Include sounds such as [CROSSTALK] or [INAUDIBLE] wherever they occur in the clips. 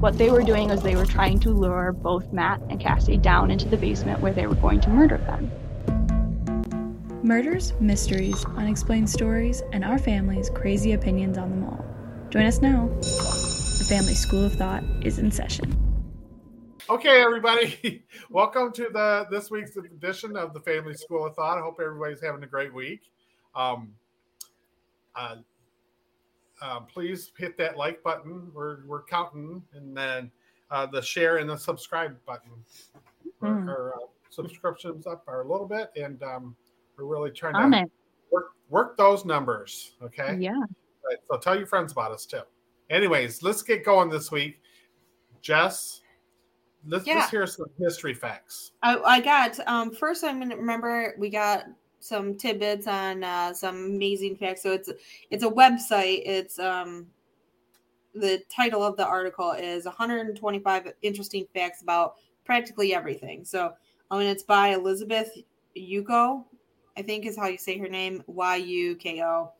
What they were doing was they were trying to lure both Matt and Cassie down into the basement where they were going to murder them. Murders, mysteries, unexplained stories, and our family's crazy opinions on them all. Join us now. The Family School of Thought is in session. Okay, everybody, [LAUGHS] welcome to the this week's edition of the Family School of Thought. I hope everybody's having a great week. Um, uh, uh, please hit that like button. We're we're counting, and then uh, the share and the subscribe button. Mm. Our, uh, subscriptions up are a little bit, and um, we're really trying On to it. work work those numbers. Okay. Yeah. Right, so tell your friends about us too. Anyways, let's get going this week. Jess, let's Yeah. just hear some history facts. I, I got um first I'm gonna remember we got some tidbits on uh, some amazing facts. So it's it's a website. It's um the title of the article is 125 interesting facts about practically everything. So I mean it's by Elizabeth Yuko, I think is how you say her name, Y U K O.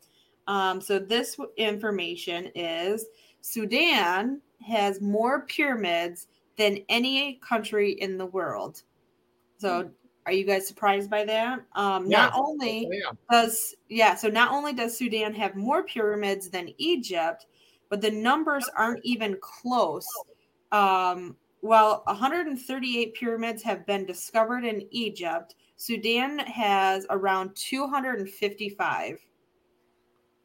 Um, so this information is Sudan has more pyramids than any country in the world. So are you guys surprised by that? Um, Yeah. not only Yeah. does yeah, so not only does Sudan have more pyramids than Egypt, but the numbers aren't even close. Um, while 138 pyramids have been discovered in Egypt, Sudan has around 255.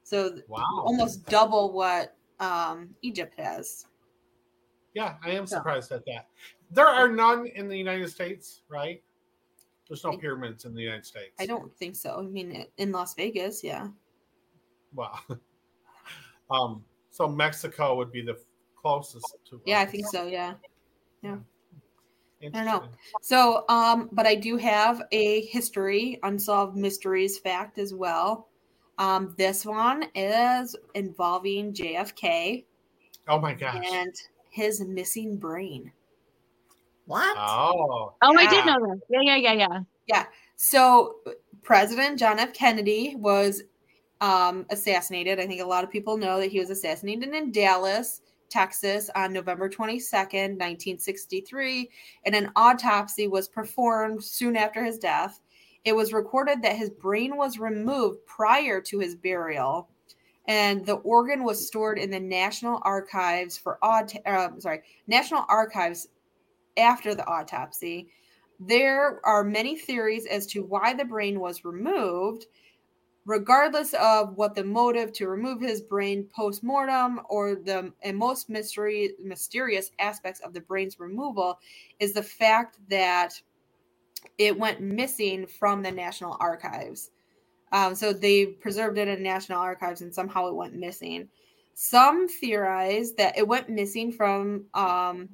So Wow. almost double what um, Egypt has. Yeah, I am So- surprised at that. There are none in the United States, right? There's no I- pyramids in the United States. I don't think so. I mean, in Las Vegas, yeah. Wow. [LAUGHS] um. So Mexico would be the closest to. Yeah, I think so. Yeah. Yeah. I don't know. So, um, but I do have a history, unsolved mysteries fact as well. Um, this one is involving JFK Oh my gosh. and his missing brain. What? Oh. Oh, I did know that. Yeah, yeah, yeah, yeah. Yeah. So, President John F. Kennedy was um, assassinated. I think a lot of people know that he was assassinated in Dallas, Texas on November 22nd, 1963, and an autopsy was performed soon after his death. It was recorded that his brain was removed prior to his burial, and the organ was stored in the National Archives for aut- uh, sorry, National Archives after the autopsy. There are many theories as to why the brain was removed, regardless of what the motive to remove his brain post-mortem or the and most mystery mysterious aspects of the brain's removal is the fact that it went missing from the National Archives. Um, so they preserved it in National Archives and somehow it went missing. Some theorize that it went missing from um,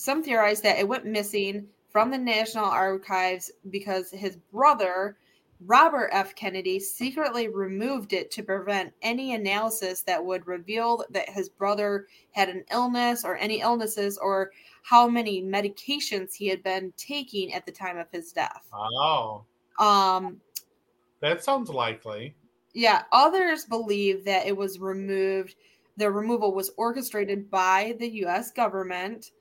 some theorize that it went missing from the National Archives because his brother, Robert F. Kennedy, secretly removed it to prevent any analysis that would reveal that his brother had an illness or any illnesses or how many medications he had been taking at the time of his death. Oh. Um, That sounds likely. yeah, others believe that it was removed, the removal was orchestrated by the US government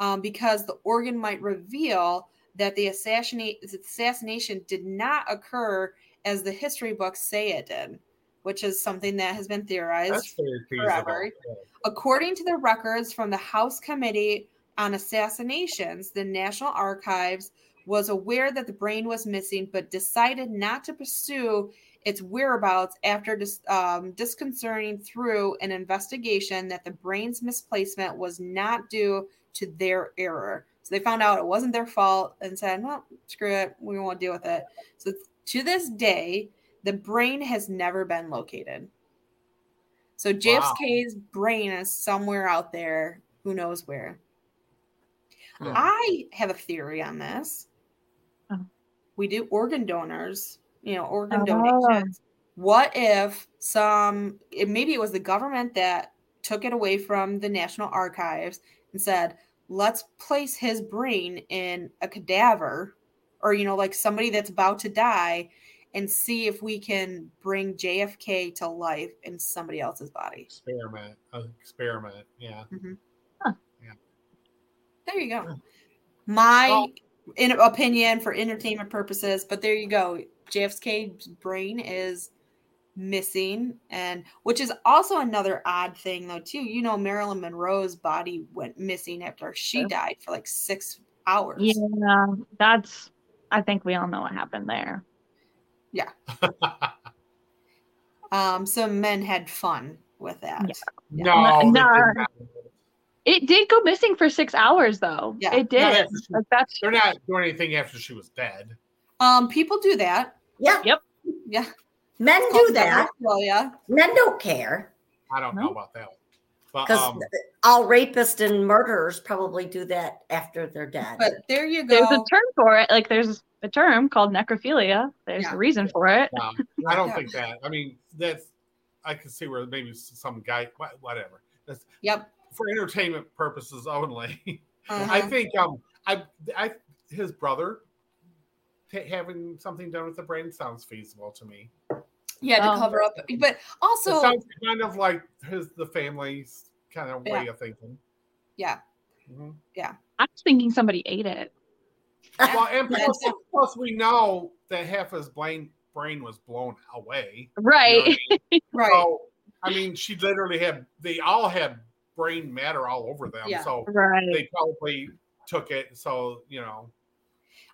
um, because the organ might reveal that the assassinate, assassination did not occur as the history books say it did, which is something that has been theorized That's very feasible. forever. Yeah. According to the records from the House Committee on Assassinations, the National Archives was aware that the brain was missing, but decided not to pursue its whereabouts after dis- um, disconcerting through an investigation that the brain's misplacement was not due to their error. So they found out it wasn't their fault and said, "Well, screw it, we won't deal with it." So to this day, the brain has never been located. So JFK's brain is somewhere out there, who knows where. Yeah. I have a theory on this. Oh. We do organ donors, you know, organ Oh. donations. What if some, it, maybe it was the government that took it away from the National Archives and said, let's place his brain in a cadaver or, you know, like somebody that's about to die and see if we can bring JFK to life in somebody else's body. Experiment. Experiment. Mm-hmm. Yeah. There you go. My Well- in opinion for entertainment purposes, but there you go. JFK's brain is missing, and which is also another odd thing, though. Too, you know, Marilyn Monroe's body went missing after she died for like six hours. Yeah, that's. I think we all know what happened there. Yeah [LAUGHS] um, some men had fun with that. Yeah. no, No. It did go missing for six hours, though. Yeah. it did. No, that's- Like, that's They're not doing anything after she was dead. Um, people do that. Yeah. Yep. Yeah, Men do called that. necrophilia. Men don't care I don't know about that because um, all rapists and murderers probably do that after they're dead. But there you go. there's a term for it. Like there's a term called necrophilia. There's Yeah. a reason for it. no, I don't Yeah. think that. I mean, that's I can see where maybe some guy, whatever. That's Yep. for entertainment purposes only. [LAUGHS] Uh-huh. I think um, I, I, his brother ta- having something done with the brain sounds feasible to me. yeah, to Um, cover up. But it also, sounds kind of like his the family's kind of way of thinking. yeah, Mhm. I was thinking somebody ate it. Well, and [LAUGHS] plus, plus we know that half his brain brain was blown away. You know Right. I mean? [LAUGHS] right. So, I mean, she literally had, they all had brain matter all over them. Yeah. So Right. they probably took it. So, you know, they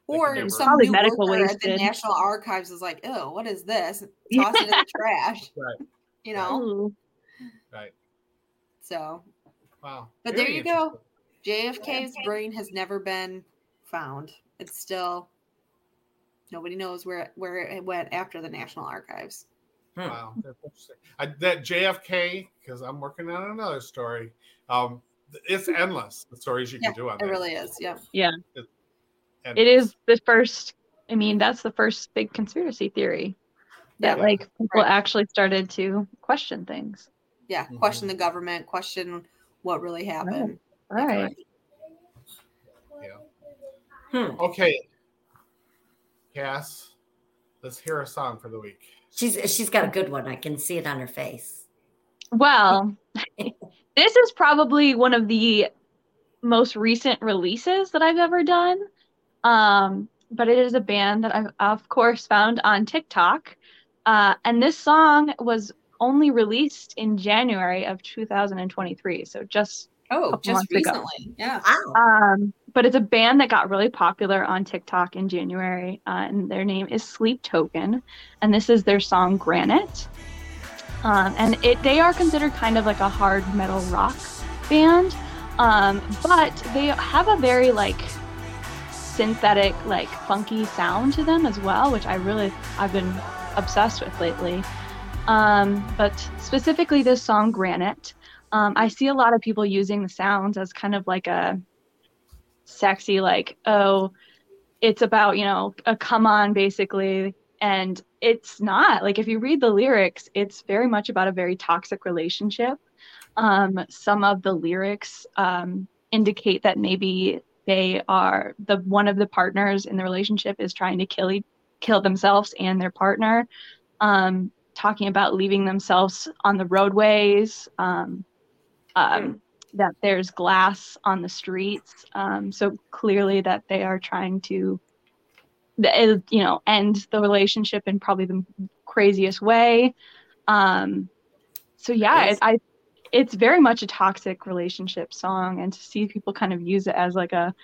or some Probably new medical worker at the. National Archives is like, "Oh, what is this?" [LAUGHS] Toss it in the trash. Right. You know. Ooh. right. So Wow. But Very there you go. interesting. JFK's brain has never been found. It's still nobody knows where where it went after the National Archives. Hmm. Wow. That's interesting. I, that JFK, because I'm working on another story. Um, it's endless, the stories you Yeah, can do on It that. really is. Yep. Yeah. And It is the first. I mean, that's the first big conspiracy theory that Yeah. like people Right. actually started to question things. Yeah. Mhm. Question the government, question what really happened. All right. Yeah. Hmm. Okay. Cass, let's hear a song for the week. She's she's got a good one. I can see it on her face. Well, [LAUGHS] this is probably one of the most recent releases that I've ever done. Um, but it is a band that I've, of course, found on TikTok. Uh, and this song was only released in January of 2023. So just, Oh, Couple just months ago. recently. Yeah. Wow. um, but it's a band that got really popular on TikTok in January. Uh, and their name is Sleep Token. And this is their song Granite. Um, and it they are considered kind of like a hard metal rock band, um, but they have a very like synthetic, like funky sound to them as well, which I really I've been obsessed with lately. Um, but specifically this song Granite, um, I see a lot of people using the sounds as kind of like a sexy, like oh, it's about you know a come on basically. And it's not. Like if you read the lyrics it's very much about a very toxic relationship. Um, some of the lyrics um, indicate that maybe they are the one of the partners in the relationship is trying to kill kill themselves and their partner um, talking about leaving themselves on the roadways um, um, that there's glass on the streets um, so clearly that they are trying to you know end the relationship in probably the craziest way. Um so yeah i it's very much a toxic relationship song and to see people kind of use it as like a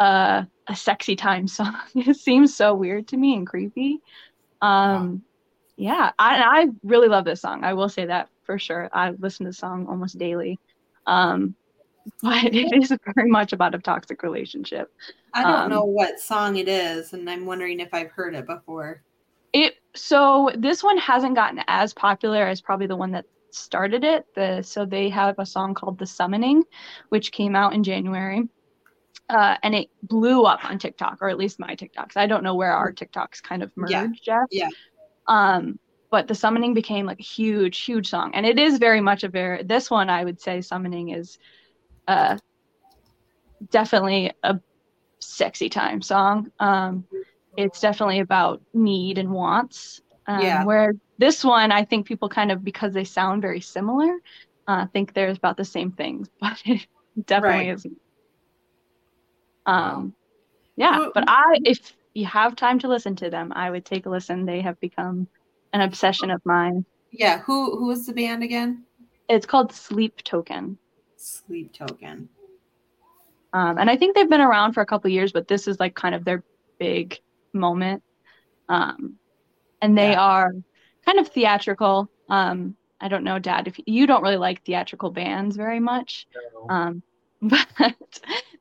a, a sexy time song [LAUGHS] it seems so weird to me and creepy. Um yeah I, I really love this song i will say that for sure. I listen to the song almost daily. Um [LAUGHS] but it is very much about a toxic relationship. I don't Um, know what song it is, and I'm wondering if I've heard it before. It so this one hasn't gotten as popular as probably the one that started it. The so they have a song called "The Summoning," which came out in January, uh, and it blew up on TikTok, or at least my TikToks. I don't know where our TikToks kind of merged, Yeah. Jeff. Yeah. Um, but the summoning became like a huge, huge song, and it is very much a very this one I would say summoning is, uh, definitely a sexy time song. Um, it's definitely about need and wants. Um, Yeah. Where this one, I think people kind of because they sound very similar, uh, think they're about the same things, [LAUGHS] but it Definitely Right. isn't. Um, yeah, Who- but I, if you have time to listen to them, I would take a listen. They have become an obsession of mine. Yeah. Who who was the band again? It's called Sleep Token. Sleep Token. Um, and I think they've been around for a couple years, but this is like kind of their big moment. Um, and they Yeah. are kind of theatrical. Um, I don't know, Dad, if you don't really like theatrical bands very much, um, [LAUGHS] but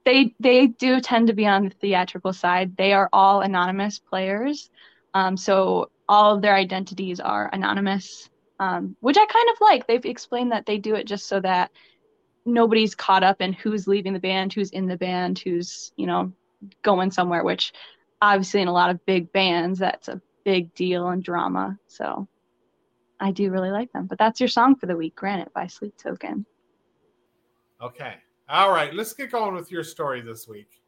they they do tend to be on the theatrical side. They are all anonymous players, um, so all of their identities are anonymous, um, which I kind of like. They've explained that they do it just so that nobody's caught up in who's leaving the band, who's in the band, who's you know going somewhere. Which obviously in a lot of big bands, that's a big deal and drama. So I do really like them. But that's your song for the week, Granite by Sleep Token. Okay. All right. Let's get going with your story this week.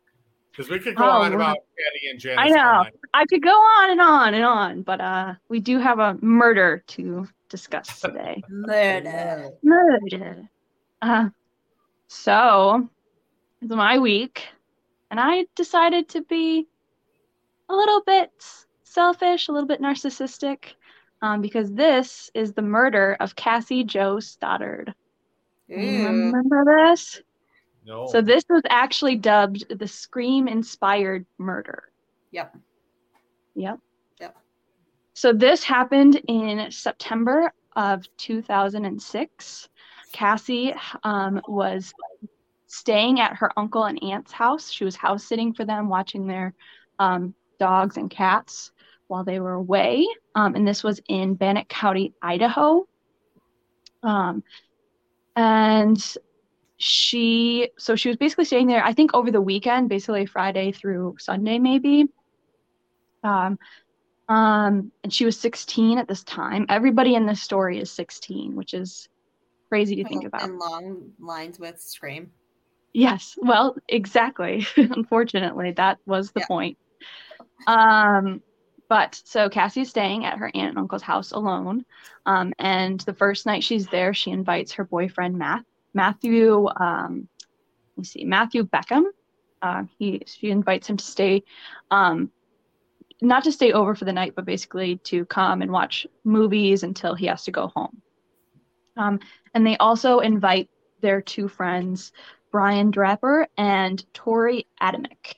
Because we could go Oh, on right. about Patty and Janice. I know. night. I could go on and on and on, but uh, we do have a murder to discuss today. [LAUGHS] Murder. murder. Uh, so it's my week, and I decided to be a little bit selfish, a little bit narcissistic, um, because this is the murder of Cassie Jo Stoddard. Ew. Remember this? No. So this was actually dubbed the Scream-inspired murder. Yep. Yep. Yep. So this happened in September of 2006. Cassie um, was staying at her uncle and aunt's house. She was house sitting for them, watching their um, dogs and cats while they were away. Um, and this was in Bannock County, Idaho. Um, and she, so she was basically staying there, I think over the weekend, basically Friday through Sunday, maybe. Um, um, and she was 16 at this time. Everybody in this story is 16, which is crazy to think about. And long lines with Scream. Yes, well, exactly. [LAUGHS] Unfortunately, that was the Yeah. point. Um, but so Cassie's staying at her aunt and uncle's house alone. Um, and the first night she's there, she invites her boyfriend Matt, Matthew. Um, let me see, Matthew Beckham. Uh, he she invites him to stay, um, not to stay over for the night, but basically to come and watch movies until he has to go home. Um, and they also invite their two friends, Brian Draper and Torey Adamcik.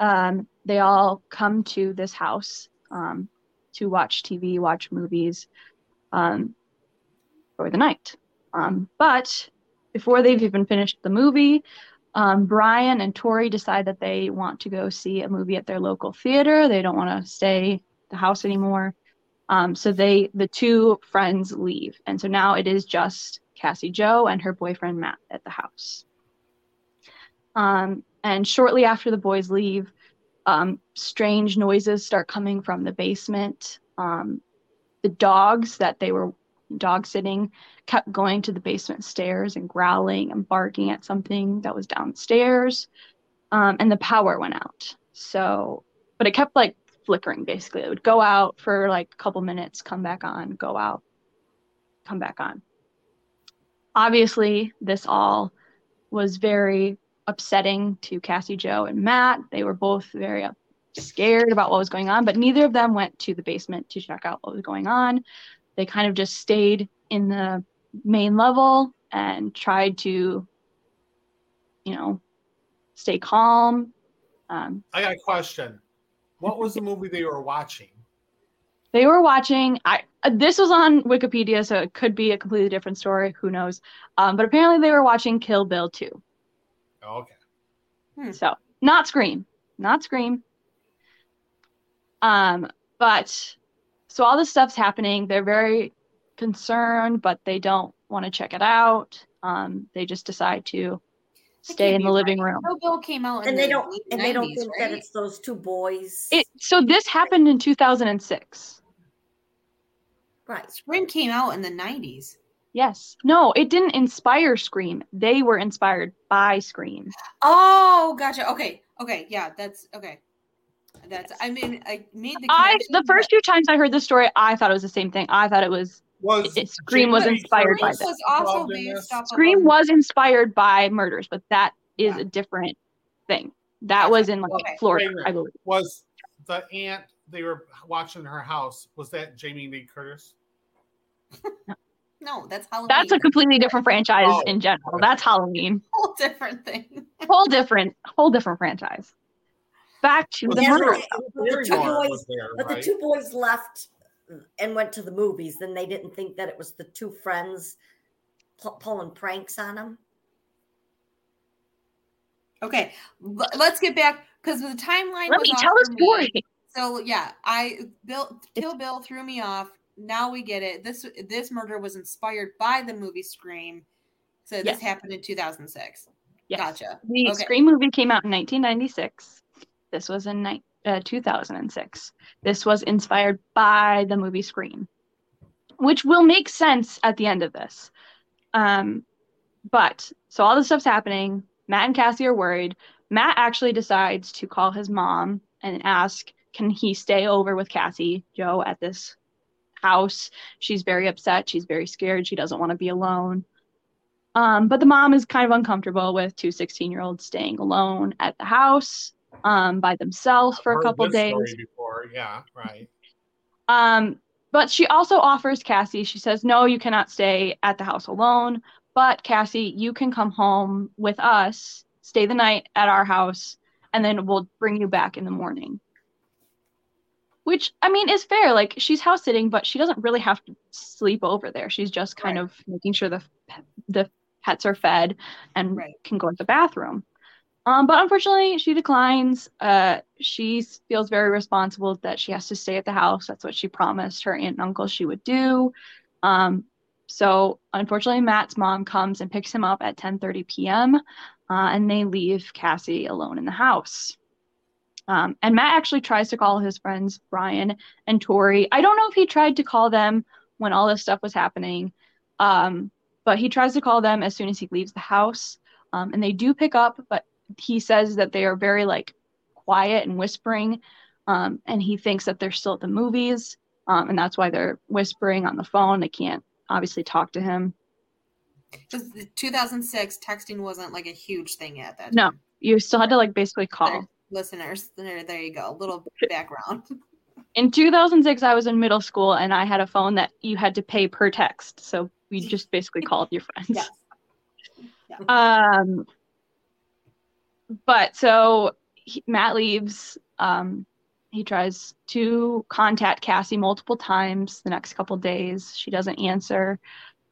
Um, they all come to this house um, to watch TV, watch movies um, for the night. Um, but before they've even finished the movie, um, Brian and Torey decide that they want to go see a movie at their local theater. They don't want to stay the house anymore. Um, so they, the two friends, leave, and so now it is just Cassie Jo and her boyfriend Matt at the house. Um, and shortly after the boys leave, um, strange noises start coming from the basement. Um, the dogs that they were dog sitting kept going to the basement stairs and growling and barking at something that was downstairs. Um, and the power went out. So, but it kept like flickering basically. It would go out for like a couple minutes, come back on, go out, come back on. Obviously, this all was very upsetting to Cassie Jo and Matt. They were both very scared about what was going on, but neither of them went to the basement to check out what was going on. They kind of just stayed in the main level and tried to, you know, stay calm. Um, I got a question. What was the movie they were watching? they were watching. I this was on Wikipedia, so it could be a completely different story. Who knows? Um, but apparently, they were watching Kill Bill 2. Oh, okay. Hmm. So not Scream, not Scream. Um, but so all this stuff's happening. They're very concerned, but they don't want to check it out. Um, they just decide to stay in the living right. room. No Bill came out in And the they don't late and they don't think right? that it's those two boys. It so this happened in 2006. right. Scream came out in the 90s. Yes. No, it didn't inspire Scream. They were inspired by Scream. Oh, gotcha. Okay. Okay. Yeah, that's okay. That's I mean I made the I the first few times I heard the story, I thought it was the same thing. I thought it was Was it- Scream was inspired Curtis by This this. was also based off Scream was inspired by murders, but that is Yeah. a different thing. That was in like Okay. Florida, Wait a minute. I believe. was the aunt they were watching her house? Was that Jamie Lee Curtis? No, that's Halloween. That's a completely different franchise Oh, in general. That's Halloween. whole different thing. Whole different, whole different franchise. Back to Was the Yeah, murder. right. house. But the two boys- was there, But the two boys left and went to the movies. Then they didn't think that it was the two friends pu- pulling pranks on them. Okay, l- let's get back because the timeline. Let was me off tell the for me. story. So yeah, I Bill Kill Bill threw me off. Now we get it. This this murder was inspired by the movie Scream. So this Yes. happened in 2006. Yes. Gotcha. The Okay. Scream movie came out in 1996. This was in ni- uh, 2006. This was inspired by the movie Scream, which will make sense at the end of this. Um, but so all this stuff's happening. Matt and Cassie are worried. Matt actually decides to call his mom and ask, can he stay over with Cassie Jo at this house? She's very upset. She's very scared. She doesn't want to be alone. Um, but the mom is kind of uncomfortable with two 16 year olds staying alone at the house um, by themselves for a couple days. Before, yeah, right. Um, but she also offers Cassie, she says, No, you cannot stay at the house alone. But Cassie, you can come home with us, stay the night at our house, and then we'll bring you back in the morning. Which, I mean, is fair. Like, she's house sitting, but she doesn't really have to sleep over there. She's just kind Right. of making sure the, the pets are fed and Right. can go to the bathroom. Um, but unfortunately, she declines. Uh, she feels very responsible that she has to stay at the house. That's what she promised her aunt and uncle she would do. Um, so unfortunately, Matt's mom comes and picks him up at 10:30 p.m. Uh, and they leave Cassie alone in the house. Um, and Matt actually tries to call his friends Brian and Torey. I don't know if he tried to call them when all this stuff was happening, um, but he tries to call them as soon as he leaves the house. Um, and they do pick up, but he says that they are very like quiet and whispering. Um, and he thinks that they're still at the movies. Um, and that's why they're whispering on the phone. They can't obviously talk to him. Because 2006 texting wasn't like a huge thing yet. That No. time. You still had to like basically call. There- listeners, there, there you go. A little [LAUGHS] background. In 2006, I was in middle school and I had a phone that you had to pay per text. So we [LAUGHS] just basically called your friends. Yes. [LAUGHS] Um, but so he, Matt leaves. Um, he tries to contact Cassie multiple times the next couple days. She doesn't answer.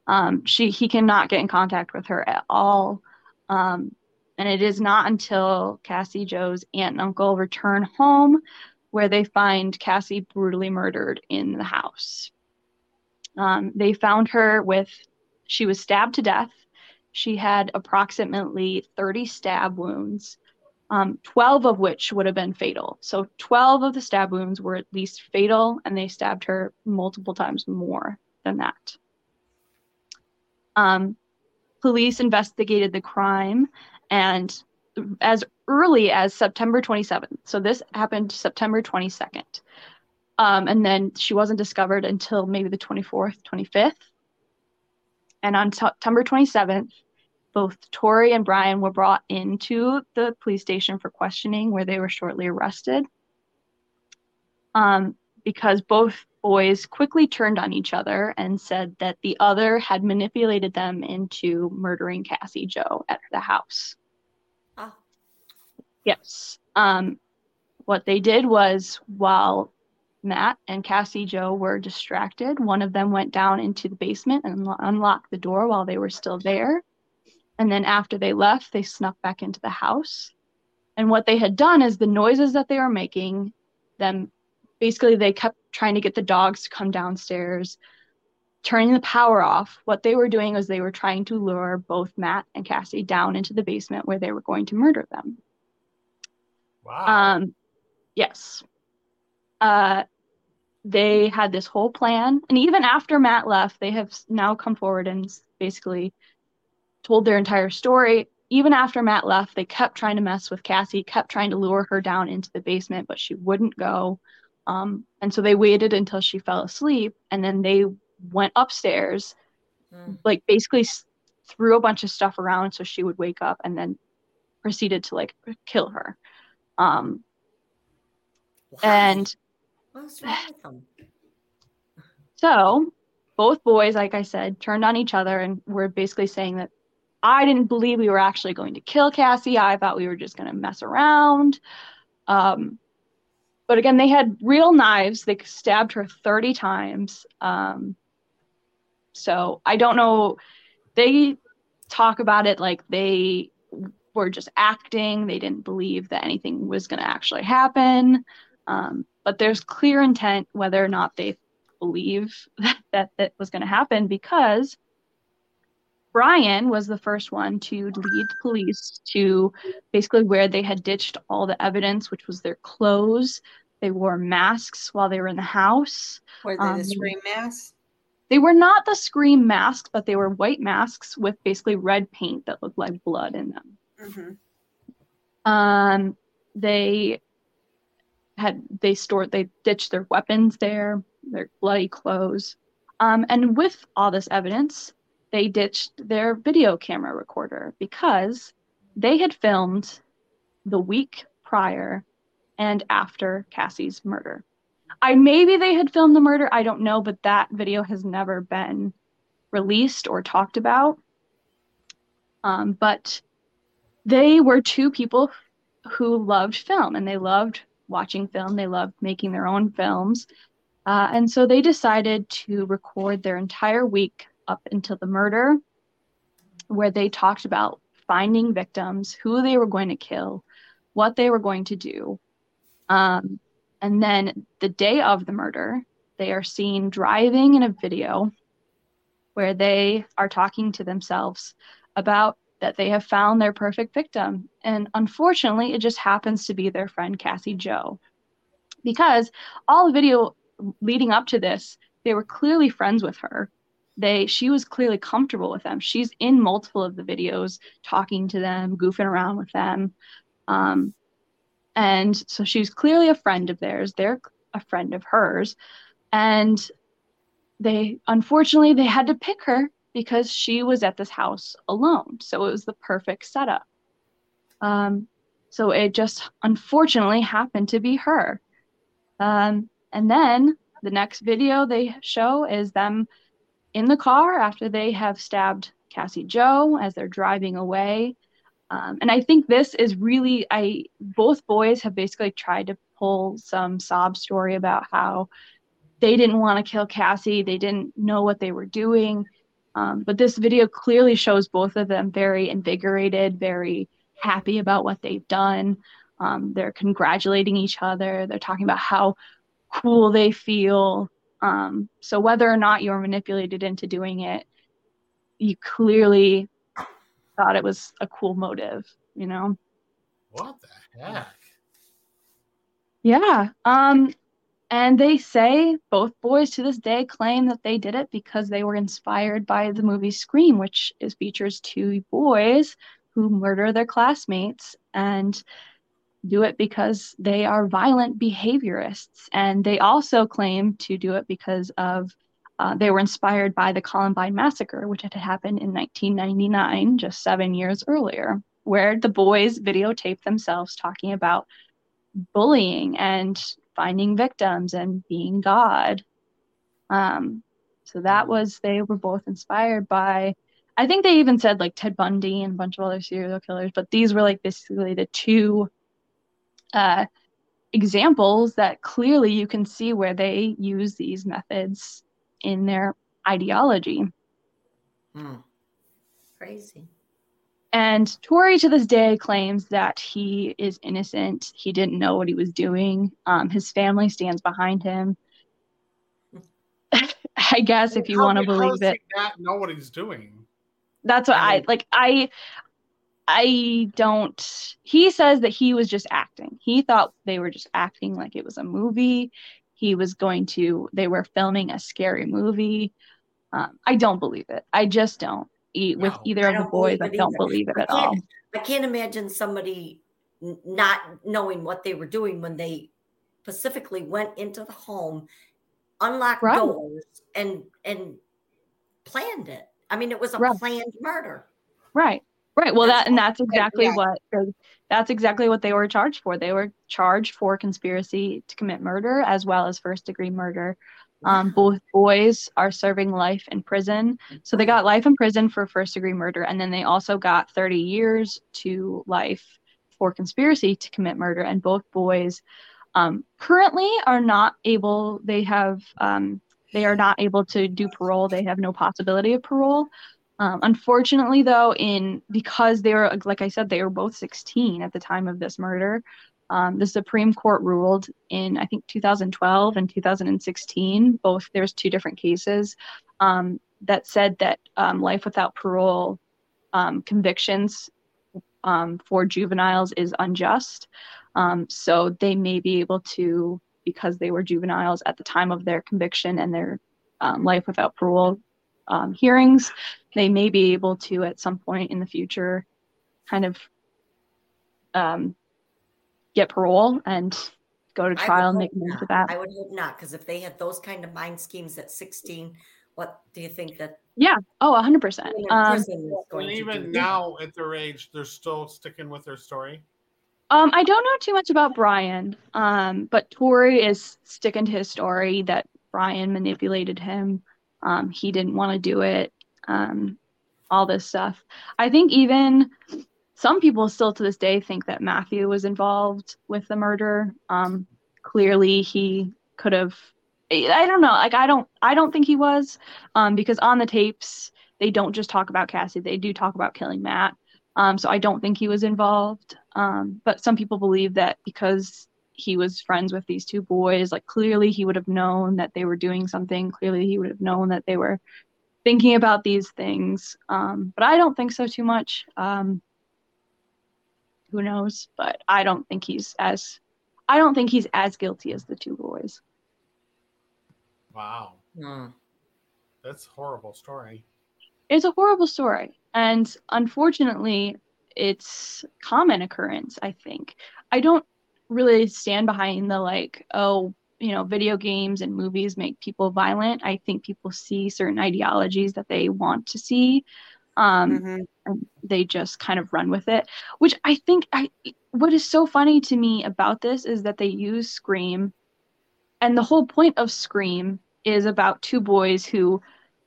Um, she he cannot get in contact with her at all. Um, and it is not until Cassie Jo's aunt and uncle return home where they find Cassie brutally murdered in the house. Um, they found her with, she was stabbed to death. She had approximately 30 stab wounds, um, 12 of which would have been fatal. So 12 of the stab wounds were at least fatal, and they stabbed her multiple times more than that. Um, police investigated the crime, and as early as September 27th. So this happened September 22nd. Um, and then she wasn't discovered until maybe the 24th, 25th. And on September 27th, both Torey and Brian were brought into the police station for questioning, where they were shortly arrested. Um, because both boys quickly turned on each other and said that the other had manipulated them into murdering Cassie Jo at the house. Oh, Yes. Um, what they did was while Matt and Cassie Jo were distracted, one of them went down into the basement and lo- unlocked the door while they were still there. And then after they left, they snuck back into the house. And what they had done is the noises that they were making, them basically they kept trying to get the dogs to come downstairs, turning the power off. What they were doing was they were trying to lure both Matt and Cassie down into the basement where they were going to murder them. Wow. Um, yes. Uh, they had this whole plan, and even after Matt left, they have now come forward and basically told their entire story. Even after Matt left, they kept trying to mess with Cassie, kept trying to lure her down into the basement, but she wouldn't go. Um, and so they waited until she fell asleep, and then they went upstairs, Mm. like basically s- threw a bunch of stuff around so she would wake up and then proceeded to like kill her. Um, Why? and what's wrong with them? so both boys, like I said, turned on each other and were basically saying that I didn't believe we were actually going to kill Cassie. I thought we were just going to mess around. Um, but again, they had real knives. They stabbed her 30 times. Um, so I don't know. They talk about it like they were just acting. They didn't believe that anything was going to actually happen. Um, but there's clear intent whether or not they believe [LAUGHS] that that, that was going to happen because Brian was the first one to lead police to basically where they had ditched all the evidence, which was their clothes. They wore masks while they were in the house. Were they Um, the scream mass? They were not the scream masks, but they were white masks with basically red paint that looked like blood in them. hmm Um, they had they stored they ditched their weapons there, their bloody clothes, um, and with all this evidence, they ditched their video camera recorder because they had filmed the week prior and after Cassie's murder. I maybe they had filmed the murder, I don't know, but that video has never been released or talked about. Um, but they were two people who loved film and they loved watching film. They loved making their own films. Uh, and so they decided to record their entire week up until the murder, where they talked about finding victims, who they were going to kill, what they were going to do. Um, and then the day of the murder, they are seen driving in a video where they are talking to themselves about that they have found their perfect victim. And unfortunately, it just happens to be their friend Cassie Jo. Because all the video leading up to this, they were clearly friends with her. They she was clearly comfortable with them. She's in multiple of the videos talking to them, goofing around with them. Um, and so she's clearly a friend of theirs. They're a friend of hers. And they unfortunately they had to pick her because she was at this house alone. So it was the perfect setup. Um, so it just unfortunately happened to be her. Um, and then the next video they show is them in the car after they have stabbed Cassie Jo as they're driving away. Um, and I think this is really I both boys have basically tried to pull some sob story about how they didn't want to kill Cassie, they didn't know what they were doing. Um, but this video clearly shows both of them very invigorated, very happy about what they've done. Um, they're congratulating each other. They're talking about how cool they feel. Um, so whether or not you were manipulated into doing it, you clearly thought it was a cool motive, you know? What the heck? Yeah. Um, and they say both boys to this day claim that they did it because they were inspired by the movie Scream, which is features two boys who murder their classmates and do it because they are violent behaviorists. And they also claim to do it because of uh, they were inspired by the Columbine massacre, which had happened in 1999, just seven years earlier, where the boys videotaped themselves talking about bullying and finding victims and being God. Um, so that was they were both inspired by. I think they even said like Ted Bundy and a bunch of other serial killers, but these were like basically the two uh, examples that clearly you can see where they use these methods in their ideology. Hmm. Crazy. And Torey to this day claims that he is innocent. He didn't know what he was doing. Um, his family stands behind him. [LAUGHS] I guess if you want to believe it. not know what he's doing. That's what I I like. I I don't. He says that he was just acting. He thought they were just acting like it was a movie. He was going to. They were filming a scary movie. Um, I don't believe it. I just don't. E- with No. either of the boys, I don't believe it I at all. I can't imagine somebody n- not knowing what they were doing when they specifically went into the home unlocked Right. doors and and planned it. I mean, it was a Right. planned murder. Right. Right. Well, That's that and that's exactly yeah. what that's exactly what they were charged for. They were charged for conspiracy to commit murder as well as first degree murder. Um, both boys are serving life in prison. So they got life in prison for first degree murder, and then they also got 30 years to life for conspiracy to commit murder. And both boys um, currently are not able. They have um, they are not able to do parole. They have no possibility of parole. Um, unfortunately, though, in because they were like I said, they were both 16 at the time of this murder. Um, the Supreme Court ruled in I think 2012 and 2016. Both there's two different cases um, that said that um, life without parole um, convictions um, for juveniles is unjust. So they may be able to, because they were juveniles at the time of their conviction and their life without parole um, hearings, they may be able to at some point in the future kind of um, get parole and go to trial and hope make amends not. with that. I would hope not, because if they had those kind of mind schemes at 16, what do you think that Yeah. Oh, 100%. Um, prison is going And even now, at their age, they're still sticking with their story. Um, I don't know too much about Brian, um, but Torey is sticking to his story that Brian manipulated him. Um, he didn't want to do it. Um, all this stuff. I think even some people still to this day think that Matthew was involved with the murder. Um, clearly, he could have. I don't know. Like I don't. I don't think he was, um, because on the tapes they don't just talk about Cassie. They do talk about killing Matt. Um, so I don't think he was involved. Um, but some people believe that because he was friends with these two boys, like clearly he would have known that they were doing something. Clearly he would have known that they were thinking about these things. Um, but I don't think so too much. Um, who knows? But I don't think he's as I don't think he's as guilty as the two boys. Wow, Hmm. that's a horrible story. It's a horrible story. And unfortunately, it's common occurrence, I think. I don't really stand behind the like, oh, you know, video games and movies make people violent. I think people see certain ideologies that they want to see. Um, Mhm. and they just kind of run with it which i think i what is so funny to me about this is that they use scream and the whole point of scream is about two boys who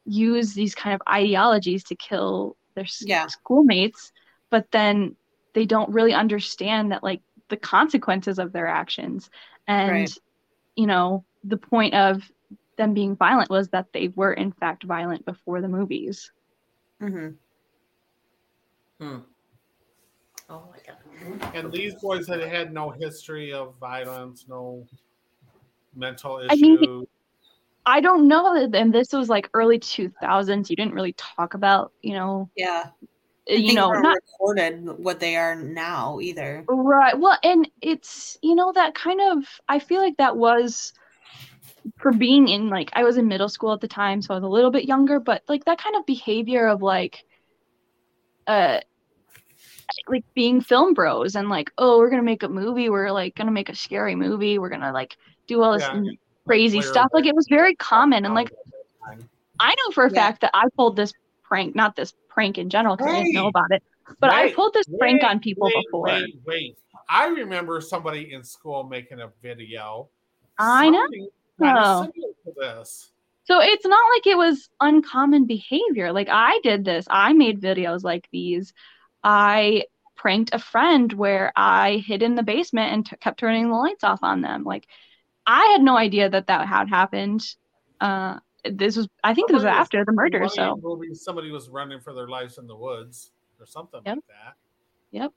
use these kind of ideologies to kill their Yeah. schoolmates but then they don't really understand that like the consequences of their actions and Right. you know the point of them being violent was that they were in fact violent before the movies Mhm. Hmm. Oh my god. And these boys had had no history of violence, no mental I mean, issues. I don't know and this was like early 2000s. You didn't really talk about, you know, Yeah. You Things know, weren't recorded what they are now either. right. Well, and it's, you know, that kind of, I feel like that was for being in like, I was in middle school at the time, so I was a little bit younger, but like that kind of behavior of like, uh, like being film bros and like, oh, we're gonna make a movie, we're like gonna make a scary movie, we're gonna like do all this Yeah, crazy Clear stuff. Like it was very common, and like I know for a Yeah. fact that I pulled this prank, not this prank in general, because I didn't know about it, but I pulled this prank on people wait, before. Wait, wait. I remember somebody in school making a video. I know. Kind of this. So it's not like it was uncommon behavior. Like I did this. I made videos like these. I pranked a friend where I hid in the basement and t- kept turning the lights off on them. Like I had no idea that that had happened. Uh, this was, I think, it was Somebody was after the murder. So somebody was running for their lives in the woods or something Yep. like that. Yep.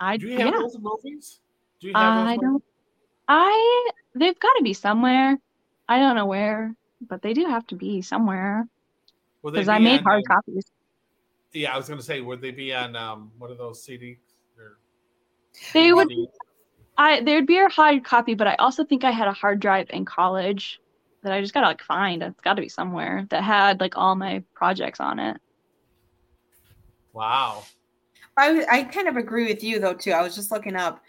I, Do you have yeah, those movies? Do you have I don't. I they've got to be somewhere. I don't know where, but they do have to be somewhere because I made on, hard um, copies. Yeah, I was going to say, would they be on um, what are those CDs? Or They would I there'd be a hard copy, but I also think I had a hard drive in college that I just gotta like find. It's got to be somewhere that had like all my projects on it. Wow. I I kind of agree with you though too. I was just looking up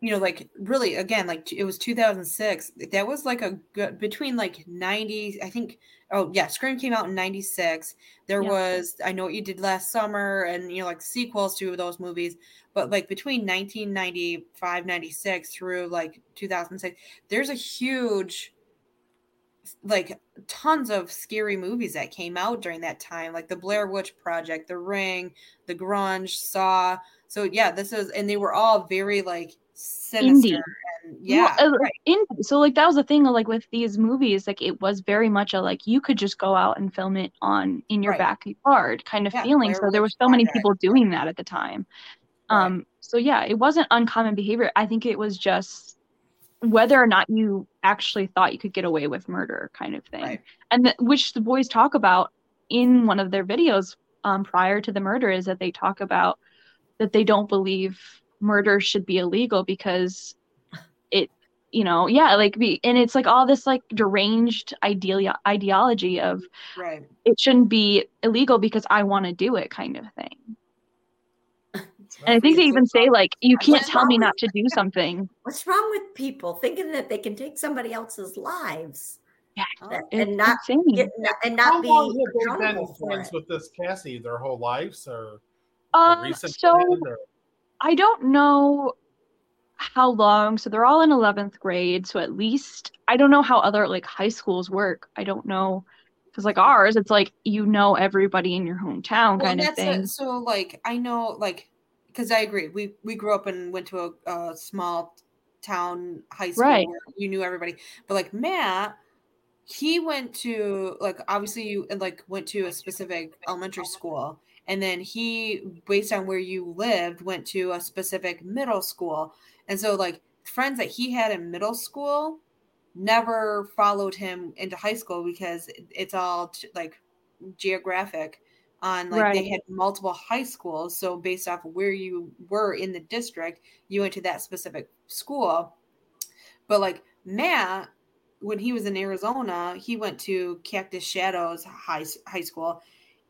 you know, like really, again, like it was 2006. That was like a good between like 90. I think. Oh yeah, Scream came out in 96. There Yeah. was I know what you did last summer, and you know like sequels to those movies. But like between 1995, 96 through like 2006, there's a huge like tons of scary movies that came out during that time, like the Blair Witch Project, The Ring, The Grudge, Saw. So yeah, this is, and they were all very like sinister. Indie. And, yeah, Well, uh, right. in, so like that was the thing like with these movies like it was very much a like you could just go out and film it on in your Right. backyard kind of Yeah, feeling Blair so there were Witch so many people doing that at the time Right. um so yeah it wasn't uncommon behavior i think it was just whether or not you actually thought you could get away with murder kind of thing Right. and th- which the boys talk about in one of their videos um, prior to the murder is that they talk about that they don't believe murder should be illegal because it you know yeah like be, and it's like all this like deranged ideal ideology of right. it shouldn't be illegal because i want to do it kind of thing and i think they even say like you can't What's tell me wrong not to do something What's wrong with people thinking that they can take somebody else's lives that- and not insane get, and How not be long have they been friends it? with this Cassie? Their whole lives, or um recent so or- I don't know how long. So they're all in 11th grade. So at least I don't know how other like high schools work. I don't know. Because like ours, it's like you know everybody in your hometown Well, kind of thing. it. So like I know like because I agree. We we grew up and went to a, a small town high school Right. where you knew everybody. But like Matt, he went to like obviously you like went to a specific elementary school and then he based on where you lived went to a specific middle school and so like friends that he had in middle school never followed him into high school because it's all like geographic on like they had multiple high schools so based off of where you were in the district you went to that specific school. But like matt when he was in arizona he went to cactus shadows high high school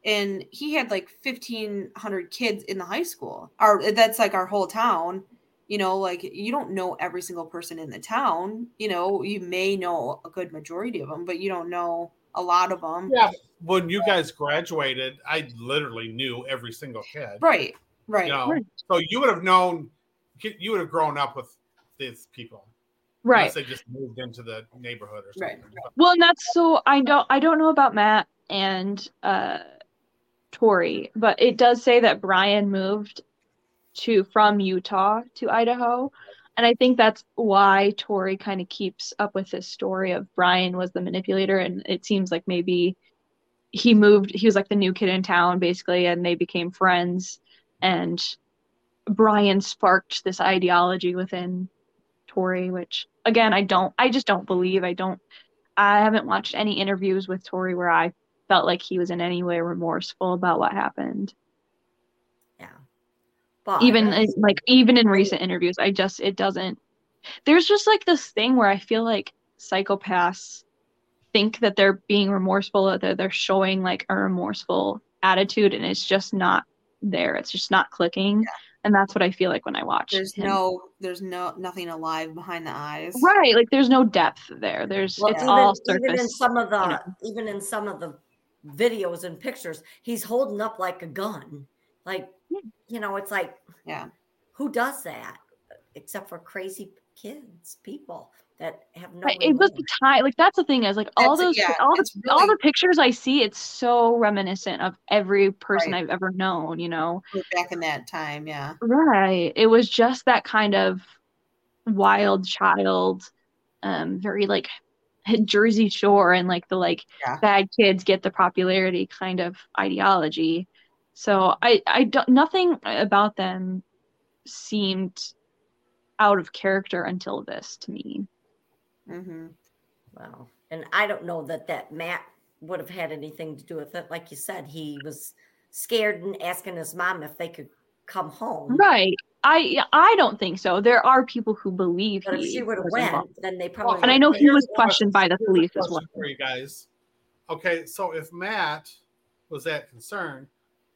and he had like 1500 kids in the high school. Our that's like our whole town you know like you don't know every single person in the town you know you may know a good majority of them but you don't know a lot of them yeah. When you guys graduated, I literally knew every single kid. right right You know, Right. so you would have known, you would have grown up with these people, right. Unless they just moved into the neighborhood or Right. something. Well, and that's so I don't I don't know about Matt and uh Torey, but it does say that Brian moved to from Utah to Idaho. And I think that's why Torey kind of keeps up with this story of Brian was the manipulator and it seems like maybe he moved he was like the new kid in town basically and they became friends and Brian sparked this ideology within Torey, which again I don't I just don't believe. I don't I haven't watched any interviews with Torey where I felt like he was in any way remorseful about what happened. Yeah. But Even in, like even in recent interviews, I just it doesn't there's just like this thing where I feel like psychopaths think that they're being remorseful or that they're showing like a remorseful attitude and it's just not there. It's just not clicking. And that's what I feel like when I watch there's him. no there's no nothing alive behind the eyes right like there's no depth there there's Well, it's even, all surface even in some of the you know. even in some of the videos and pictures, he's holding up like a gun. Like you know, it's like yeah who does that except for crazy kids, people that have no. Right, it was the time like that's the thing is like all That's- those yeah, all the it's all the pictures i see it's so reminiscent of every person Right. i've ever known you know back in that time yeah right it was just that kind of wild child um very like [LAUGHS] jersey shore and like the like Yeah. bad kids get the popularity kind of ideology so i i don't nothing about them seemed out of character until this to me hmm Wow. And I don't know that that Matt would have had anything to do with it. Like you said, he was scared and asking his mom if they could come home. Right. I I don't think so. There are people who believe But if he she would have was went, involved. then they probably. And I know he was questioned by the police as well. For you guys, okay, so if Matt was that concerned,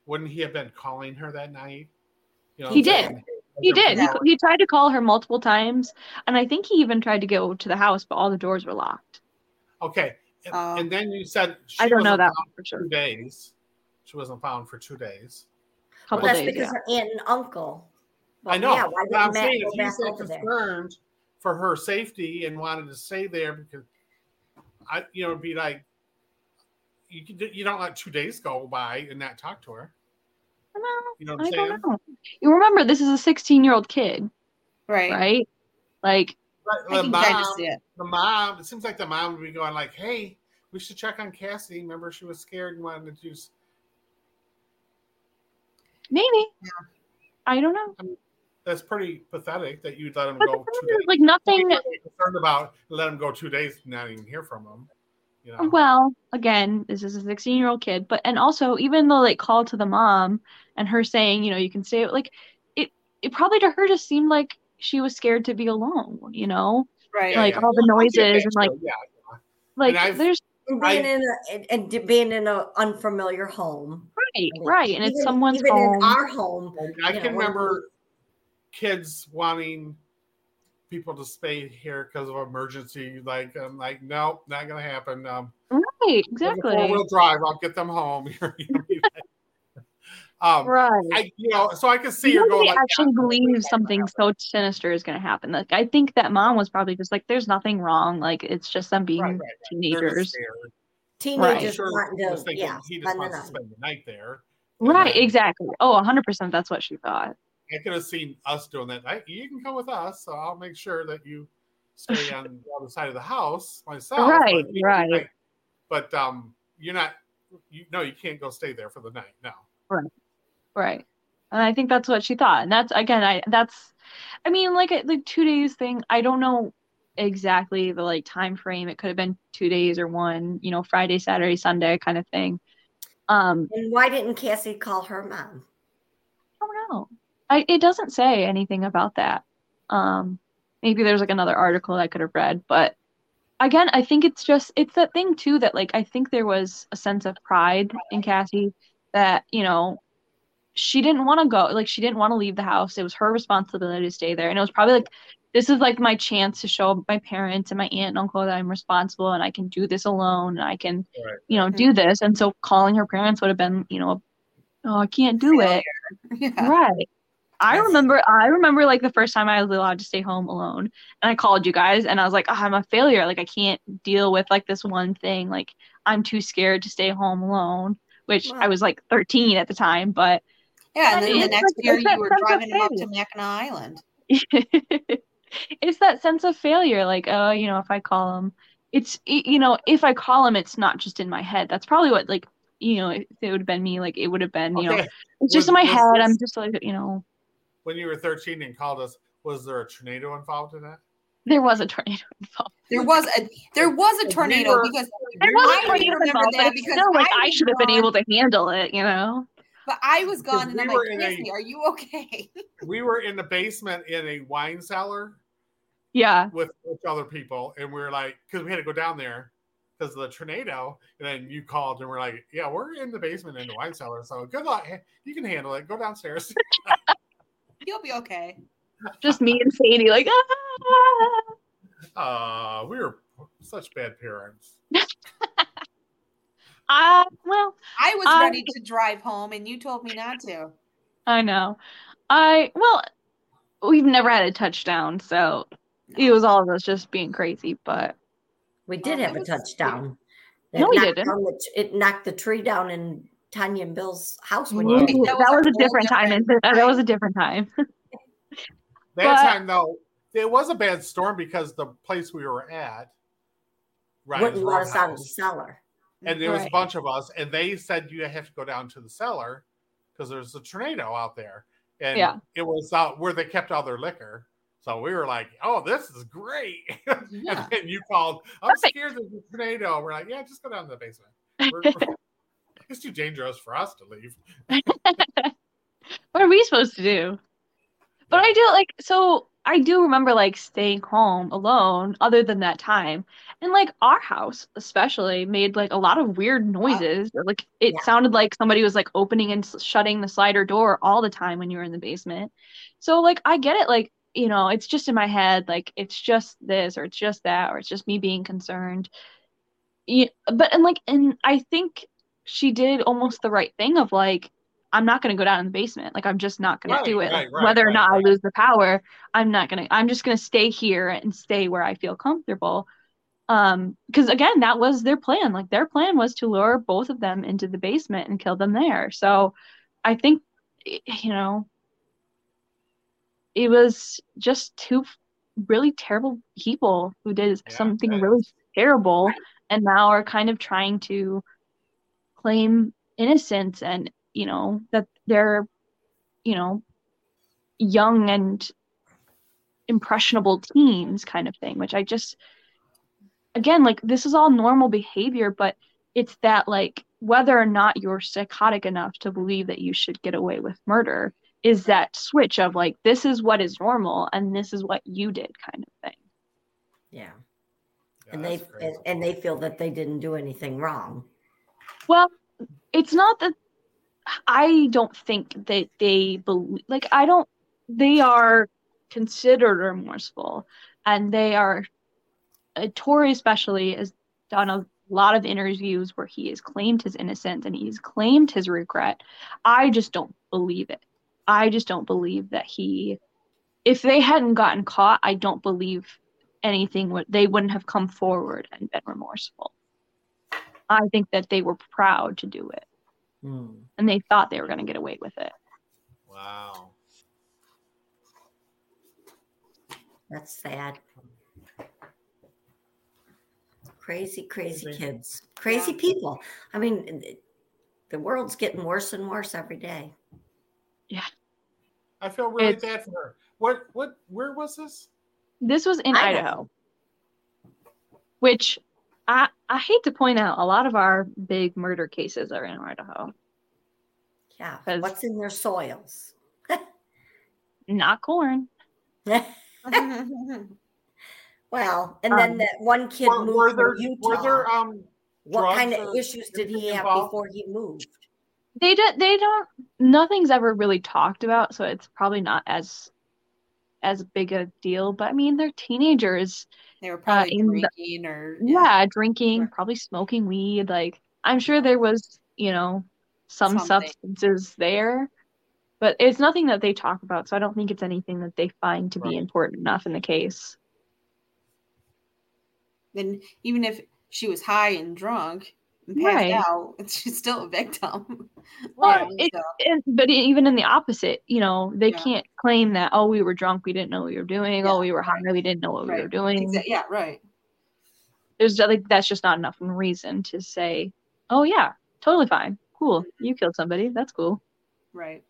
wouldn't he have been calling her that night? You know, He saying, did. He did. He, Yeah. he tried to call her multiple times, and I think he even tried to go to the house, but all the doors were locked. Okay. And, Oh. and then you said she I don't know wasn't that found for for sure. two days. She wasn't found for two days. Couple That's days, because yeah. her aunt and uncle. I know. Yeah, why I'm didn't Matt saying go if he's that over there? concerned for her safety and wanted to stay there because I, you know, it'd be like you can, you don't let two days go by and not talk to her. No, You know what I'm I saying? don't know. You remember this is a 16 year old kid, Right. right? Like, But the can kind of mom, see it. the mom, it seems like the mom would be going like, "Hey, we should check on Cassie. Remember, she was scared and wanted to do." s- maybe. I don't know. That's pretty pathetic that you'd let him But go two days. like nothing. What are concerned about let him go two days and not even hear from him. You know, Well, again, this is a 16 year old kid, but and also even though like call to the mom and her saying, you know, you can stay like it it probably to her just seemed like she was scared to be alone, you know? Right. like, all the noises that, and, like, yeah. Like I've- there's And I- being in a and, and being in an unfamiliar home. right, I mean, right, and it's even- someone's even home. in our home. I you can know, remember kids wanting people to stay here because of emergency. Like, I'm like, no, not gonna happen. Um, right, exactly. Four wheel drive. I'll get them home. [LAUGHS] Um, Right. I, you know, so I can see her Nobody going like, actually yeah, believes something so sinister is going to happen. Like I think that mom was probably just like, "There's nothing wrong. Like it's just them being Right, right, right. Teenagers." Teenagers I'm sure wanting to, thinking yeah, he just wants to spend the night there. Right, then- exactly. Oh, 100% that's what she thought. I could have seen us doing that. I, you can come with us, so I'll make sure that you stay on the other side of the house myself. Right, but, you- right. like, but um, you're not. You no, you can't go stay there for the night. No. Right. Right. And I think that's what she thought. And that's again, I that's I mean, like a like two days thing, I don't know exactly the like time frame. It could have been two days or one, you know, Friday, Saturday, Sunday kind of thing. Um, And why didn't Cassie call her mom? I don't know. I it doesn't say anything about that. Um, maybe there's like another article I could have read, but again, I think it's just it's that thing too that like I think there was a sense of pride in Cassie that, you know, she didn't want to go, like she didn't want to leave the house. It was her responsibility to stay there. And it was probably like this is like my chance to show my parents and my aunt and uncle that I'm responsible and I can do this alone and I can, Right. you know, do this. And so calling her parents would have been, you know, oh, I can't do it. [LAUGHS] Yeah. Right. I Yes. remember I remember like the first time I was allowed to stay home alone and I called you guys and I was like, oh, I'm a failure. Like I can't deal with like this one thing. Like I'm too scared to stay home alone, which I was like 13 at the time, but Yeah, and then the next like- year [LAUGHS] you were driving him up to. Mackinac Island. [LAUGHS] it's that sense of failure. Like, oh, you know, if I call him, it's you know, if I call him, it's not just in my head. That's probably what like you know, if it would have been me, like it would have been, you know, it's just Was- in my head. this- I'm just like, you know, When you were 13 and called us, was there a tornado involved in that? there was a tornado [LAUGHS] involved. There was a there was a We tornado were- because There was were- a I tornado involved, that but it's because still like I I should have been able to handle it, you know. but I was gone and we I'm were like, in a- Cassie, are you okay? [LAUGHS] We were in the basement in a wine cellar Yeah. with, with other people, and we were like, because we had to go down there because of the tornado. And then you called, and we're like, yeah, we're in the basement in the wine cellar, so good luck. You can handle it. Go downstairs. [LAUGHS] You'll be okay. Just me and Sadie, like, ah. Uh, we were such bad parents. Ah, [LAUGHS] well, I was I- ready to drive home and you told me not to. I know. I well, we've never had a touchdown, so it was all of us just being crazy. But We did Oh, have that a was touchdown. No, we didn't. the it knocked the tree down in Tanya and Bill's house when Ooh, you that that was was, a a different time. different That was a different time. [LAUGHS] That But- time though, it was a bad storm because the place we were at, Ryan's wouldn't let us out of the cellar. and there was a bunch of us, and they said you have to go down to the cellar because there's a tornado out there, and Yeah. it was out where they kept all their liquor. So we were like, "Oh, this is great!" [LAUGHS] Yeah. and then you called, "I'm Perfect. scared there's a tornado." We're like, "Yeah, just go down to the basement. [LAUGHS] We're, we're- it's too dangerous for us to leave." [LAUGHS] what are we supposed to do? But I do like so I do remember like staying home alone other than that time. And like our house especially made like a lot of weird noises. Like it sounded like somebody was like opening and shutting the slider door all the time when you were in the basement. So like I get it like, you know, it's just in my head like it's just this or it's just that or it's just me being concerned. Yeah, but and like and I think she did almost the right thing of like I'm not going to go down in the basement. Like I'm just not going Right, to do it. right, Like, right, whether or not. I lose the power, I'm not going to I'm just going to stay here and stay where I feel comfortable. Um because again, that was their plan. Like their plan was to lure both of them into the basement and kill them there. So I think you know it was just two really terrible people who did Yeah, something really terrible and now are kind of trying to claim innocence and you know that they're you know young and impressionable teens kind of thing which i just again like this is all normal behavior but it's that like whether or not you're psychotic enough to believe that you should get away with murder is that switch of like this is what is normal and this is what you did kind of thing Yeah. Yeah, And they and, and they feel that they didn't do anything wrong. Well, it's not that I don't think that they believe, like, I don't, they are considered remorseful and they are, uh, Torey especially has done a lot of interviews where he has claimed his innocence and he's claimed his regret. I just don't believe it. I just don't believe that he, if they hadn't gotten caught, I don't believe anything would, they wouldn't have come forward and been remorseful. I think that they were proud to do it Hmm. and they thought they were going to get away with it. Wow. That's sad. Crazy, crazy Crazy. kids, crazy Yeah. people. I mean, the world's getting worse and worse every day. Yeah. I feel really It's- bad for her. What what where was this? This was in Idaho. Idaho, which I I hate to point out, a lot of our big murder cases are in Idaho. Yeah. What's in their soils? [LAUGHS] Not corn. [LAUGHS] well, and then Um, that one kid Were, moved were from there Utah. were there um what kind of issues did he anything have involved? before he moved? They don't. They don't. Nothing's ever really talked about, so it's probably not as as big a deal. But I mean, they're teenagers. they were uh, probably in the- drinking or Yeah, drinking, Right. probably smoking weed. Like I'm sure there was, you know, some Something. substances there, but it's nothing that they talk about. So I don't think it's anything that they find to be important enough in the case. Then even if she was high and drunk and passed Right. out, she's still a victim. [LAUGHS] Well, Yeah, it, so- it- but even in the opposite, you know, they Yeah. can't claim that, oh, we were drunk, we didn't know what we were doing. Oh, yeah, Oh, we were high, right. we didn't know what we were doing. Exa- yeah, right. There's uh, like that's just not enough reason to say, oh yeah, totally fine, cool, mm-hmm. you killed somebody, that's cool. Right.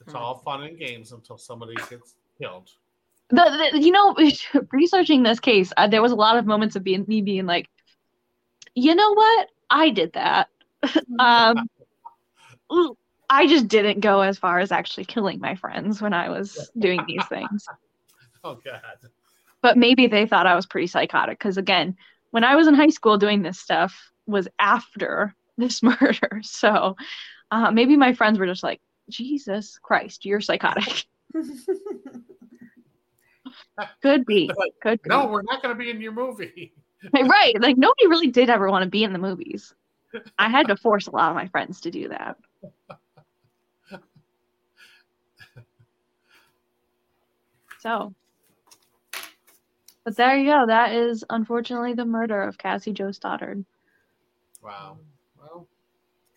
it's all fun and games until somebody gets killed. The, the you know, [LAUGHS] researching this case, uh, there was a lot of moments of being me being like, you know what, I did that. [LAUGHS] um, I just didn't go as far as actually killing my friends when I was doing these [LAUGHS] things. Oh god. but maybe they thought I was pretty psychotic because again, when I was in high school doing this stuff was after this murder. So uh, maybe my friends were just like, Jesus Christ, you're psychotic. Could be. Like, Could be. No, we're not going to be in your movie. [LAUGHS] Right. Like nobody really did ever want to be in the movies. I had to force a lot of my friends to do that. So, but there you go. That is unfortunately the murder of Cassie Jo Stoddard. Wow. Well,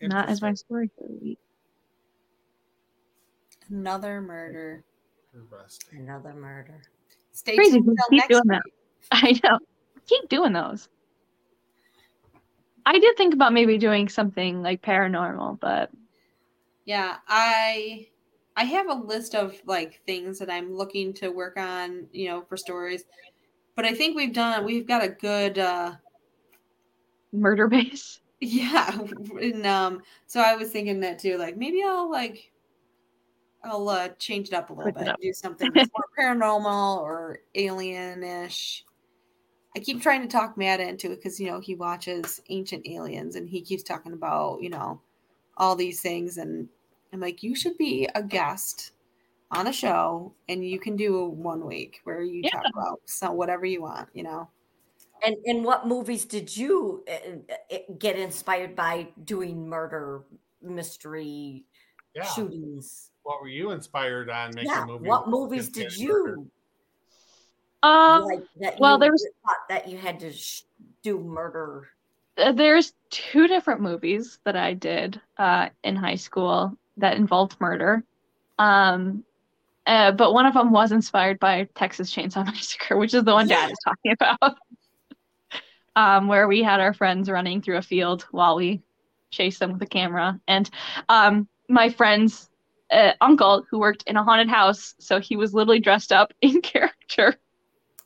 Not as my story for the week. Another murder. Another murder. Stay Crazy, tuned until keep next doing that. [LAUGHS] I know. Keep doing those. I did think about maybe doing something like paranormal, but Yeah, I I have a list of like things that I'm looking to work on, you know, for stories. But I think we've done we've got a good uh murder base. [LAUGHS] yeah, and um so I was thinking that too like maybe I'll like I'll uh, change it up a little Switch bit. Do something that's [LAUGHS] more paranormal or alien-ish. I keep trying to talk Matt into it because you know he watches Ancient Aliens and he keeps talking about you know all these things and I'm like you should be a guest on a show and you can do one week where you Yeah. talk about so whatever you want you know And and what movies did you uh, uh, get inspired by doing murder mystery Yeah. shootings? What were you inspired on making Yeah. a movie? What movies did you Um, like that? well, you there's- thought that you had to sh- do murder. uh, there's two different movies that I did uh, in high school that involved murder. Um, uh, but one of them was inspired by Texas Chainsaw [LAUGHS] Massacre, which is the one Dad is talking about. [LAUGHS] um, where we had our friends running through a field while we chased them with a camera. And um, my friend's uh, uncle, who worked in a haunted house, so he was literally dressed up [LAUGHS] in character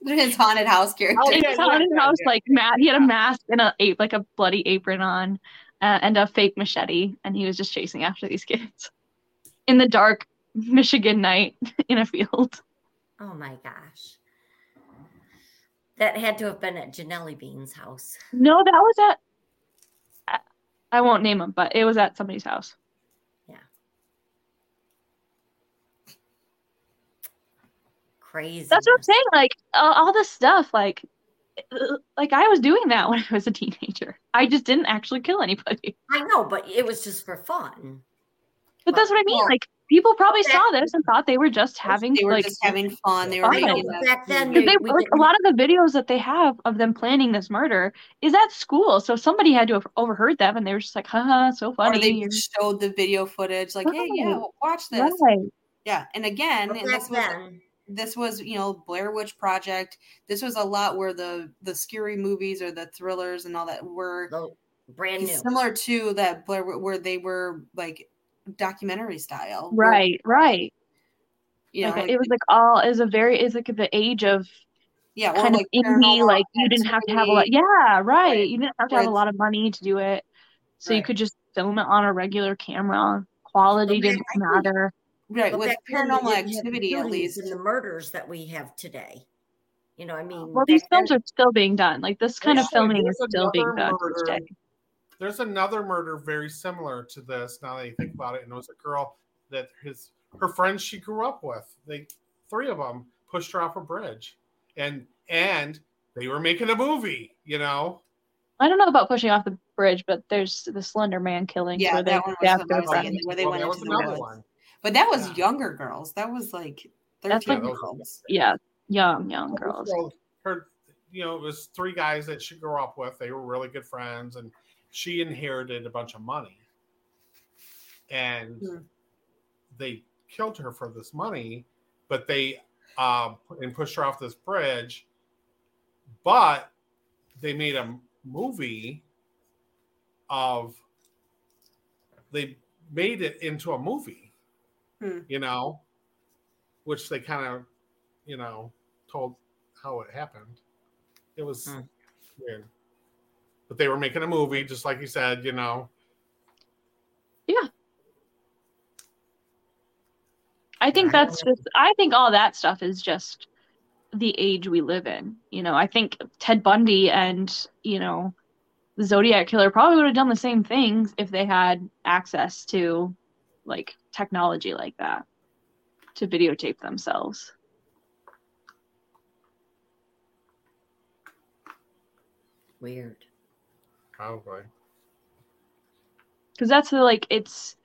his haunted house character Oh, in yeah, his haunted yeah, house, yeah. like Matt, he had a mask and a a- like a bloody apron on, uh, and a fake machete, and he was just chasing after these kids in the dark Michigan night [LAUGHS] in a field. Oh my gosh. That had to have been at Janelli Bean's house. No, that was at. I- I won't name him, but it was at somebody's house. Crazy. That's what I'm saying. Like uh, all this stuff, like, like I was doing that [LAUGHS] when I was a teenager. I just didn't actually kill anybody. I know, but it was just for fun. But that's what I mean. Well, Like people probably okay. saw this and thought they were just having they were like just having fun they were fun. making But the back then movie. Because they like a lot of the videos that they have of them planning this murder is at school, so somebody had to have overheard them, and they were just like, "Haha, so or funny." they showed the video footage like hey yeah watch this Right. yeah and again but and back this was then, this was you know blair witch project this was a lot where the the scary movies or the thrillers and all that were the brand new. similar to that blair where they were like documentary style where, Right, right. you know Like, like- it was like all is a very is like the age of yeah or kind of like indie, like you didn't have to have a lot. Yeah, right. Right. You didn't have to have a lot of money to do it, so you could just film it on a regular camera. Quality Okay, didn't I think- matter. Right But with back then, they paranormal didn't have the activity at least and the murders that we have today. You know, I mean, Well, these films are still being done. Like this kind of filming is there's still being another done murder- day. There's another murder very similar to this. Now that you think about it, and it was a girl that his her friends she grew up with. They three of them pushed her off a bridge, and and they were making a movie. You know, I don't know about pushing off the bridge, but there's the Slender Man killings Yeah, where they that one was stabbed what I their was friends. thinking, where they Well, went that into the another woods. one. But that was Yeah. younger girls that was like 13 That's like- Yeah, year olds Yeah, young, young girls. girl, her, you know, it was three guys that she grew up with. They were really good friends, and she inherited a bunch of money, and Hmm. they killed her for this money, but they um and pushed her off this bridge. But they made a movie of they made it into a movie, Hmm. you know, which they kind of, you know, told how it happened. It was Hmm. weird. But they were making a movie, just like you said, you know. Yeah. I think that's just, I think all that stuff is just the age we live in. You know, I think Ted Bundy and, you know, the Zodiac Killer probably would have done the same things if they had access to like technology like that to videotape themselves. weird. Probably. because that's the like it's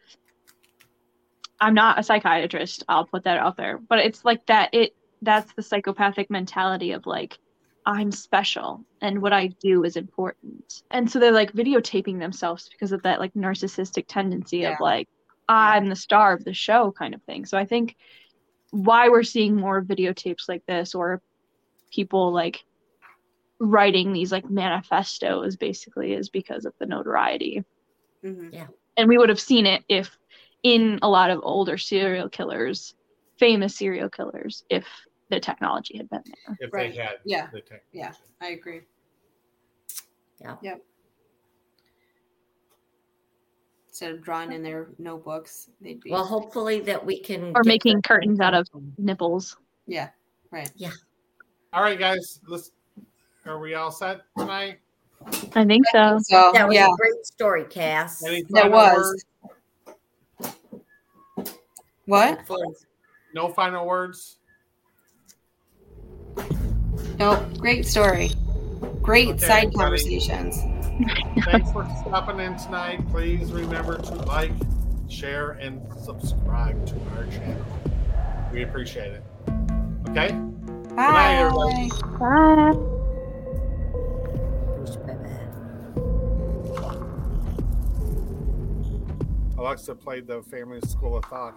i'm not a psychiatrist i'll put that out there but it's like that it that's the psychopathic mentality of like i'm special and what i do is important and so they're like videotaping themselves because of that like narcissistic tendency Yeah. of like i'm the star of the show kind of thing so i think why we're seeing more videotapes like this or people like writing these like manifestos basically is because of the notoriety Mhm. and we would have seen it if in a lot of older serial killers famous serial killers if the technology had been there If Right. they had Yeah. the technology. Yeah. I agree. Instead of drawing in their notebooks. They'd be Well, hopefully that we can. Or making the- curtains out of nipples. yeah, right. Yeah. All right, guys. Let's. Are we all set tonight? I think so. So That was yeah, a great story, Cass. Any that was. words? What? Hopefully- No final words. Nope. Great story. Great Okay, side everybody. conversations. Thanks for stopping in tonight. Please remember to like, share, and subscribe to our channel. We appreciate it. Okay. Bye. night, everybody. Bye. Alexa played the Family School of Thought.